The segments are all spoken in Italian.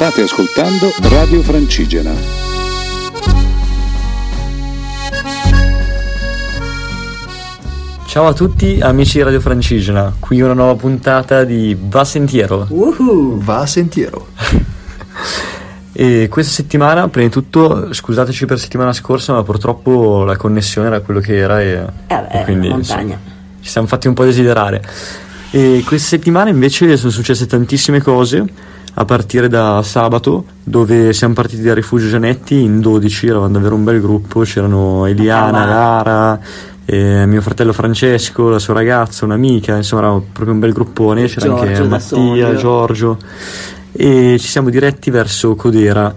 State ascoltando Radio Francigena. Ciao a tutti amici di Radio Francigena, qui una nuova puntata di Va Sentiero. Uhu. Va sentiero. E questa settimana, prima di tutto, scusateci per settimana scorsa, ma purtroppo la connessione era quello che era e, Eh beh, e quindi insomma, ci siamo fatti un po' desiderare. E questa settimana invece sono successe tantissime cose, a partire da sabato, dove siamo partiti da Rifugio Gianetti in 12, eravamo davvero un bel gruppo, c'erano Eliana. Lara, eh, mio fratello Francesco, la sua ragazza, un'amica, insomma era proprio un bel gruppone, c'era Giorgio anche Mattia. Giorgio e ci siamo diretti verso Codera. È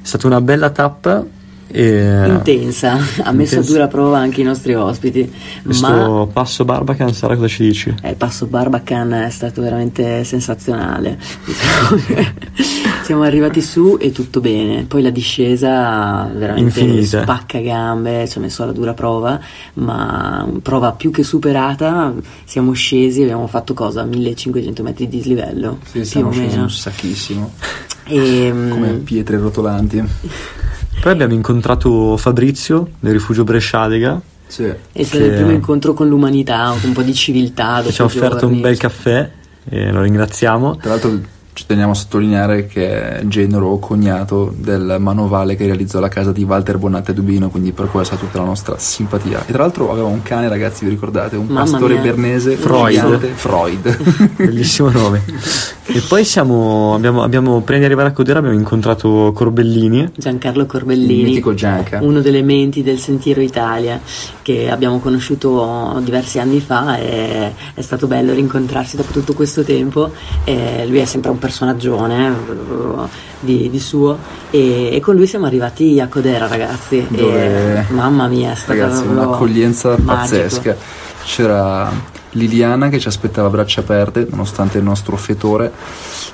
stata una bella tappa. E Intensa, ha messo a dura prova anche i nostri ospiti, Questo ma passo Barbacan, Sara, cosa ci dici? eh, il passo Barbacan è stato veramente sensazionale. Diciamo Siamo arrivati su e tutto bene, poi la discesa veramente Infinita. spacca gambe, ci ha messo alla dura prova, ma prova più che superata, siamo scesi e abbiamo fatto cosa? 1500 metri di dislivello, Sì, più siamo o scesi meno. un sacchissimo. E, mm, Come pietre rotolanti. Poi abbiamo incontrato Fabrizio del rifugio Bresciadega Sì. è stato che- il primo incontro con l'umanità, con un po' di civiltà. ci ha offerto giorni. un bel caffè e lo ringraziamo. Tra l'altro ci teniamo a sottolineare che è genero o cognato del manovale che realizzò la casa di Walter Bonatti a Dubino, quindi per questo ha tutta la nostra simpatia. E tra l'altro aveva un cane, ragazzi, vi ricordate? Un Mamma pastore mia. bernese Freud. gigante. Freud. Bellissimo nome. e poi siamo, abbiamo, abbiamo, prima di arrivare a Codera abbiamo incontrato Corbellini. Giancarlo Il Corbellini, mitico Gianca. uno delle menti del Sentiero Italia, che abbiamo conosciuto diversi anni fa e è stato bello rincontrarsi dopo tutto questo tempo. E lui è sempre un personaggione di, di suo e, e con lui siamo arrivati a Codera ragazzi. Dove- E, mamma mia, è stata Ragazzi, un'accoglienza magico. pazzesca. C'era Liliana che ci aspettava a braccia aperte, nonostante il nostro fetore,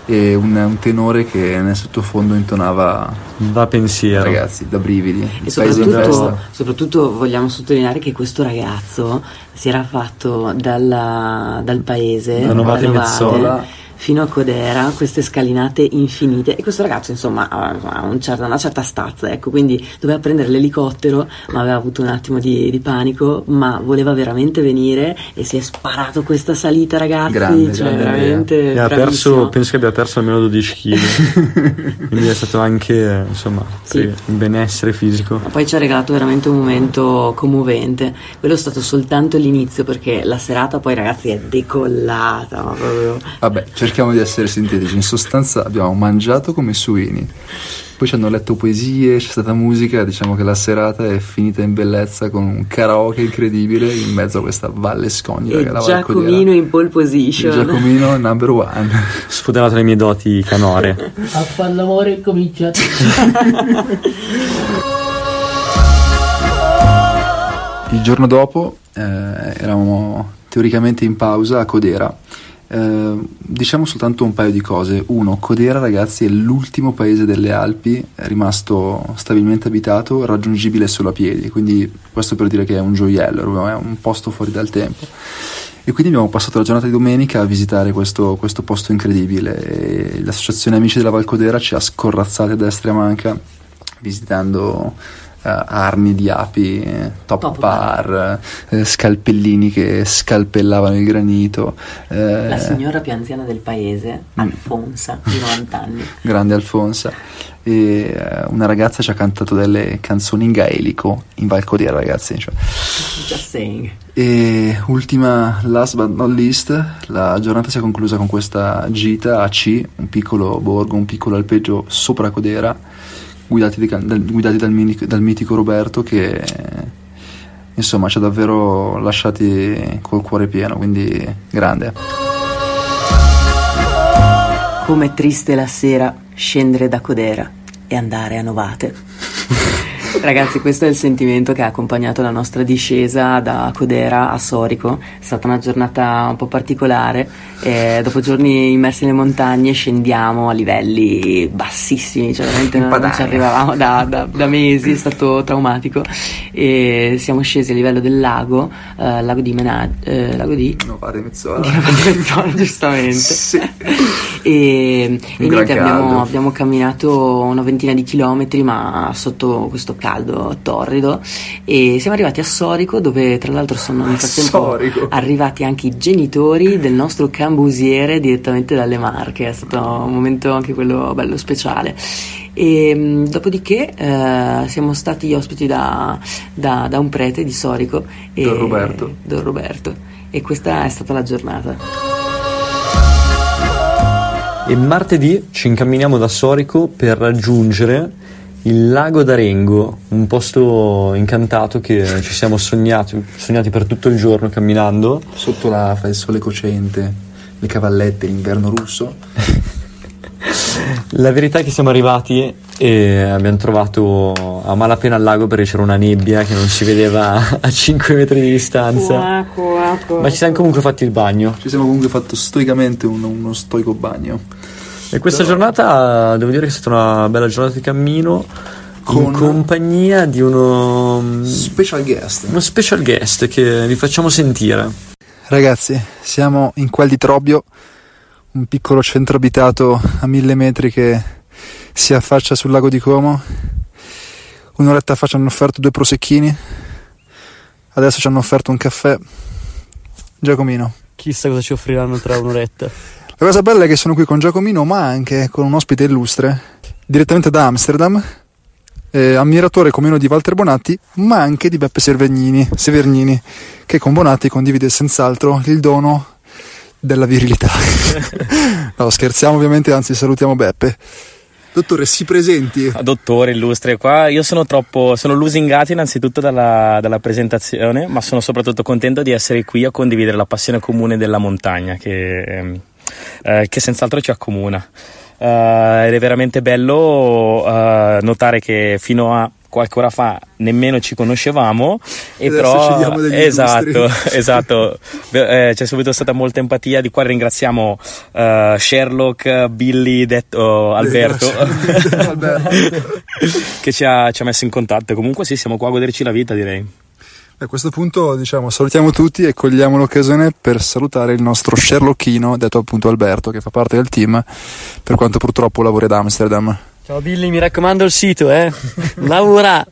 e un, un tenore che nel sottofondo intonava, Va pensiero. ragazzi, da brividi. E soprattutto, soprattutto vogliamo sottolineare che questo ragazzo si era fatto dalla- dal paese Da Novate da Mezzola. Fino a Codera queste scalinate infinite e questo ragazzo insomma ha un certa- una certa stazza ecco quindi doveva prendere l'elicottero ma aveva avuto un attimo di, di panico ma voleva veramente venire e si è sparato questa salita ragazzi Grande, cioè grande veramente E ha perso, penso che abbia perso almeno 12 kg. Quindi è stato anche, insomma, Sì. il benessere fisico. Ma poi ci ha regalato veramente un momento commovente. Quello è stato soltanto l'inizio perché la serata poi ragazzi è decollata. ma proprio. Vabbè, cerchiamo di essere sintetici. In sostanza abbiamo mangiato come suini. Poi ci hanno letto poesie, c'è stata musica, diciamo che la serata è finita in bellezza con un karaoke incredibile in mezzo a questa valle scognida E che è la. Giacomino in pole Il position. Giacomino number one. Sfoderato le mie doti canore. A far l'amore comincia. Il giorno dopo eh, eravamo teoricamente in pausa a Codera. Eh, diciamo soltanto un paio di cose. Uno, Codera, ragazzi, è l'ultimo paese delle Alpi rimasto stabilmente abitato, raggiungibile solo a piedi. Quindi, questo per dire che è un gioiello, è un posto fuori dal tempo. E quindi abbiamo passato la giornata di domenica a visitare questo, questo posto incredibile. E l'associazione Amici della Val Codera ci ha scorrazzati a destra e a manca visitando eh, arni di api, eh, top, Top bar, eh, scalpellini che scalpellavano il granito. La signora più anziana del paese, Alfonsa, di 90 anni. grande Alfonsa. E una ragazza ci ha cantato delle canzoni in gaelico in Val Codera, ragazzi. cioè. Just saying. E ultima, last but not least, la giornata si è conclusa con questa gita a C, un piccolo borgo, un piccolo alpeggio sopra Codera, guidati, dal, guidati dal, dal mitico Roberto che insomma ci ha davvero lasciati col cuore pieno, quindi grande. Com'è triste la sera scendere da Codera e andare a Novate. Ragazzi, questo è il sentimento che ha accompagnato la nostra discesa da Codera a Sorico. È stata una giornata un po' particolare. E dopo giorni immersi nelle montagne scendiamo a livelli bassissimi, cioè veramente non, non ci arrivavamo da, da- da mesi, è stato traumatico. E siamo scesi a livello del lago, eh, lago di Menag, eh, lago di No, fate mezzola. di Mezzola, giustamente. Sì. E, e niente, abbiamo, abbiamo camminato una ventina di chilometri, ma sotto questo caldo torrido. E siamo arrivati a Sorico, dove tra l'altro sono nel frattempo Sorico. arrivati anche i genitori del nostro cambusiere direttamente dalle Marche. È stato un momento anche quello bello speciale. E mh, dopodiché eh, siamo stati ospiti da, da- da un prete di Sorico. E, Don Roberto. Don Roberto. E questa è stata la giornata. E martedì ci incamminiamo da Sorico per raggiungere il lago d'Arengo, un posto incantato che ci siamo sognati, sognati per tutto il giorno camminando. Sotto la fa il sole cocente, le cavallette, l'inverno russo. La verità è che siamo arrivati e abbiamo trovato a malapena al lago perché c'era una nebbia che non si vedeva a 5 metri di distanza. Ma ci siamo comunque fatti il bagno. Ci siamo comunque fatto stoicamente un- uno stoico bagno. E questa giornata devo dire che è stata una bella giornata di cammino in Con- compagnia di uno, Special guest. uno special guest che vi facciamo sentire. Ragazzi, siamo in Quel di Trobbio, un piccolo centro abitato a mille metri che si affaccia sul lago di Como. Un'oretta fa ci hanno offerto due prosecchini, adesso ci hanno offerto un caffè. Giacomino. Chissà cosa ci offriranno tra un'oretta. La cosa bella è che sono qui con Giacomino, ma anche con un ospite illustre, direttamente da Amsterdam, eh, ammiratore come uno di Walter Bonatti, ma anche di Beppe Servegnini, Severnini, che con Bonatti condivide senz'altro il dono della virilità. no, scherziamo ovviamente, anzi salutiamo Beppe. Dottore, si presenti. Ah, Dottore illustre, qua io sono troppo, sono lusingato innanzitutto dalla, dalla presentazione, ma sono soprattutto contento di essere qui a condividere la passione comune della montagna che, ehm, eh, che senz'altro ci accomuna. Eh, ed è veramente bello eh, notare che fino a qualche ora fa nemmeno ci conoscevamo e Adesso però esatto, esatto. Eh, c'è subito stata molta empatia di qua ringraziamo eh, Sherlock Billy detto Alberto Alberto. che ci ha, ci ha messo in contatto. Comunque sì, siamo qua a goderci la vita, direi. A questo punto, diciamo, salutiamo tutti e cogliamo l'occasione per salutare il nostro Sherlockino, detto appunto Alberto, che fa parte del team, per quanto purtroppo lavora ad Amsterdam. Ciao Billy, mi raccomando il sito, eh. Lavora.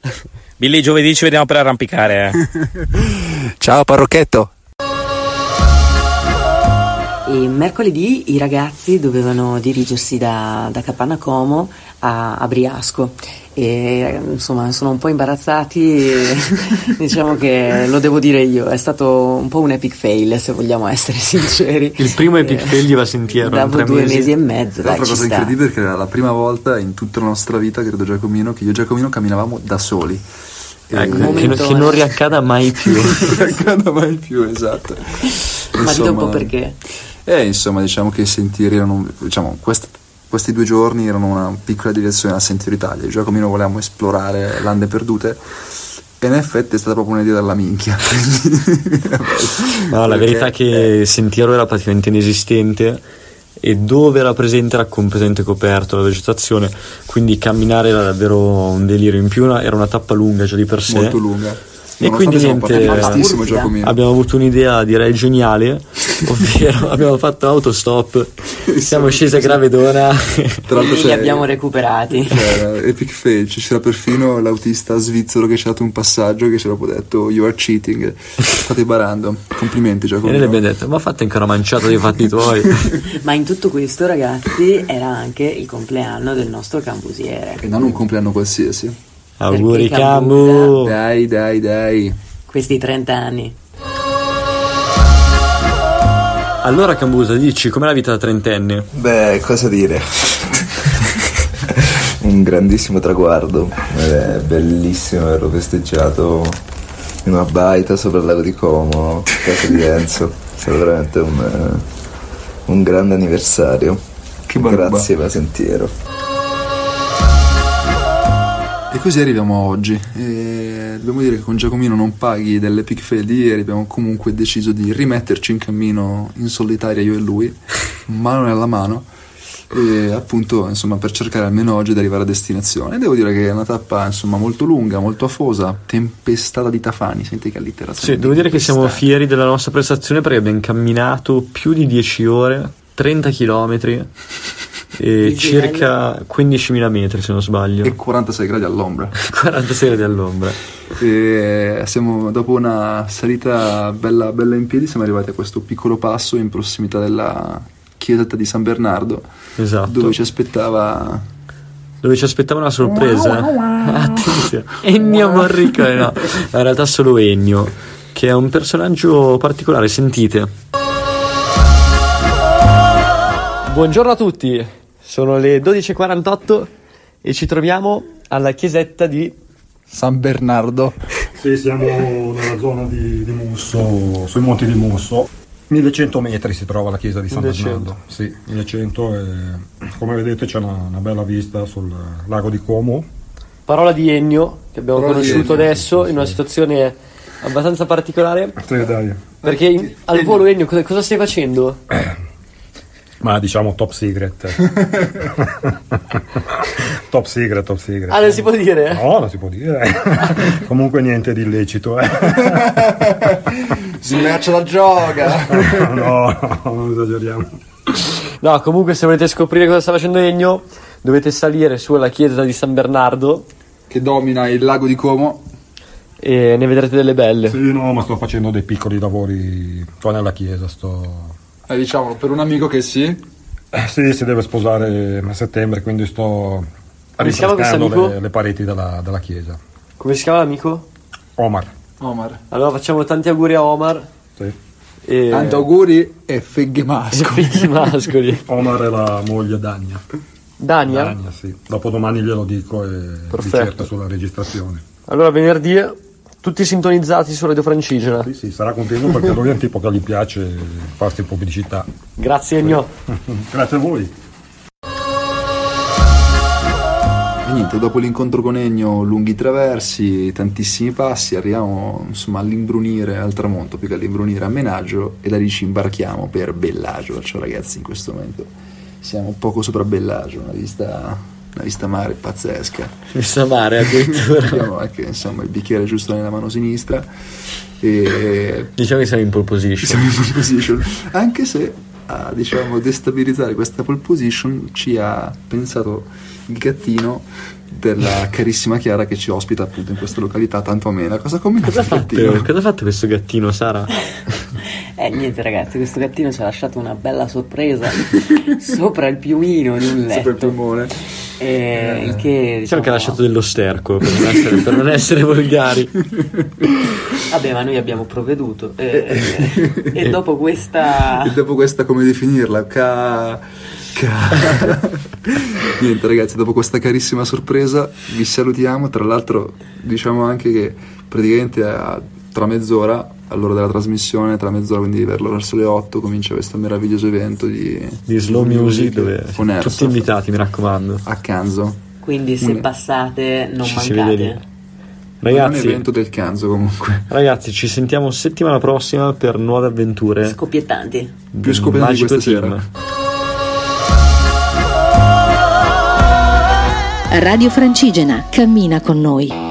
Billy, giovedì ci vediamo per arrampicare. eh. Ciao parrocchetto! E mercoledì i ragazzi dovevano dirigersi da, da Capanna Como a, a Briasco e insomma sono un po' imbarazzati, diciamo che lo devo dire io, è stato un po' un epic fail se vogliamo essere sinceri. Il primo epic Eh, fail di Va Sentiero in Dopo tre due mesi. mesi. e mezzo, dai, L'altra ci cosa sta. incredibile è che era la prima volta in tutta la nostra vita, credo Giacomino, che io e Giacomino camminavamo da soli. Ecco, che, che non riaccada mai più. non accada mai più, esatto. Ma dite un po' Insomma, perché. Eh, insomma, diciamo che i sentieri erano, diciamo, quest- questi due giorni erano una piccola direzione al Sentiero Italia. Giacomino volevamo esplorare lande perdute e in effetti è stata proprio un'idea dalla minchia. No, la verità è che il sentiero era praticamente inesistente e dove era presente era completamente coperto la vegetazione, quindi camminare era davvero un delirio. In più era una tappa lunga già di per sé. molto lunga. E quindi siamo niente. Abbiamo avuto un'idea direi geniale, ovvero abbiamo fatto autostop, siamo scesi a Gravedona. Tra l'altro E li abbiamo recuperati. C'era Epic fail, ci c'era perfino l'autista svizzero che ci ha dato un passaggio che ci ha proprio detto you are cheating, state barando. Complimenti E Giacomino. noi le abbiamo detto, ma fate anche una manciata dei fatti tuoi. Ma in tutto questo, ragazzi, era anche il compleanno del nostro cambusiere. E non un compleanno qualsiasi. Auguri Cambu! Dai, dai, dai. Questi 30 anni. Allora Cambusa, dici com'è la vita da trentenne? Beh, cosa dire? un grandissimo traguardo, è bellissimo averlo festeggiato in una baita sopra il lago di Como, casa di Enzo. È stato veramente un, eh, un grande anniversario. Che barba. Grazie Vasentiero. E così arriviamo a oggi. E dobbiamo dire che con Giacomino non paghi dell'epic fail di ieri, abbiamo comunque deciso di rimetterci in cammino in solitaria io e lui, mano nella mano. E appunto, insomma, per cercare almeno oggi di arrivare a destinazione. Devo dire che è una tappa, insomma, molto lunga, molto afosa, tempestata di tafani. Senti che allitterazione. Sì, devo dire che siamo fieri della nostra prestazione perché abbiamo camminato più di 10 ore 30 km e circa 15.000 metri se non sbaglio. E 46 gradi all'ombra. 46 gradi all'ombra. E siamo, dopo una salita bella, bella in piedi, siamo arrivati a questo piccolo passo in prossimità della chiesetta di San Bernardo, Esatto. dove ci aspettava Dove ci aspettava una sorpresa. Attenzione. Ennio Morricone, no. In realtà solo Ennio, che è un personaggio particolare, sentite. Buongiorno a tutti, sono le 12.48 e ci troviamo alla chiesetta di... San Bernardo. Sì, siamo nella zona di, di Musso, sui monti di Musso. 1100 metri si trova la chiesa di San 1100. Bernardo. Sì, 1100 e come vedete c'è una, una bella vista sul lago di Como. Parola di Ennio, che abbiamo Parola conosciuto Ennio, adesso sì, in una sì. situazione abbastanza particolare. Sì, dai. Perché in- al volo Ennio cosa, cosa stai facendo? Ma diciamo top secret. top secret, top secret. Ah, non si può dire? No, non si può dire. Comunque niente di illecito, eh. Si mercia la gioca. no, non esageriamo. No, comunque se volete scoprire cosa sta facendo Ennio, dovete salire sulla chiesa di San Bernardo che domina il lago di Como. e ne vedrete delle belle. Sì, no, ma sto facendo dei piccoli lavori qua nella chiesa. Sto... Eh, diciamo, per un amico che sì. Eh, sì, si deve sposare a settembre, quindi sto rinfrescando le, le pareti della, della chiesa. Come si chiama l'amico? Omar. Omar. Allora facciamo tanti auguri a Omar Sì. e Tanti auguri e feghe masco. figli mascoli. Omar è la moglie Dania. Dania? Dania, sì. Dopodomani glielo dico e Perfetto. ricerca sulla registrazione. Allora venerdì tutti sintonizzati su Radio Francigena. Sì, sì, sarà contento perché lui è un tipo che gli piace farsi pubblicità. Grazie Ennio. Grazie a voi. E niente, dopo l'incontro con Ennio, lunghi traversi, tantissimi passi, arriviamo insomma all'imbrunire, al tramonto, più che all'imbrunire a Menaggio e da lì ci imbarchiamo per Bellagio. Perciò ragazzi in questo momento siamo poco sopra Bellagio, una vista, una vista mare pazzesca. Vista mare addirittura. Abbiamo anche insomma il bicchiere giusto nella mano sinistra e Diciamo che siamo in pole position. siamo in pole position anche se a diciamo destabilizzare questa pole position ci ha pensato il gattino della carissima Chiara che ci ospita appunto in questa località tanto amena cosa commenta Cosa ha fatto? gattino? Cosa ha fatto questo gattino, Sara? Eh niente ragazzi, questo gattino ci ha lasciato una bella sorpresa sopra il piumino di un Sopra il letto. piumone Eh, il che Diciamo che ha diciamo, lasciato dello sterco per non essere, per non essere volgari. Vabbè, ma noi abbiamo provveduto. Eh, e dopo questa. e dopo questa come definirla ca... ca... niente ragazzi dopo questa carissima sorpresa vi salutiamo tra l'altro diciamo anche che praticamente a- tra mezz'ora all'ora della trasmissione tra mezz'ora quindi per verso le 8 comincia questo meraviglioso evento di, Di slow music dove con tutti invitati, mi raccomando. a Canzo Quindi se Un- passate non Ci si vede lì. mancate. è un Ragazzi, evento del Canzo comunque ragazzi, ci sentiamo settimana prossima per nuove avventure. Scoppiettanti. del scoppiettanti di questa team. sera. Radio Francigena, cammina con noi.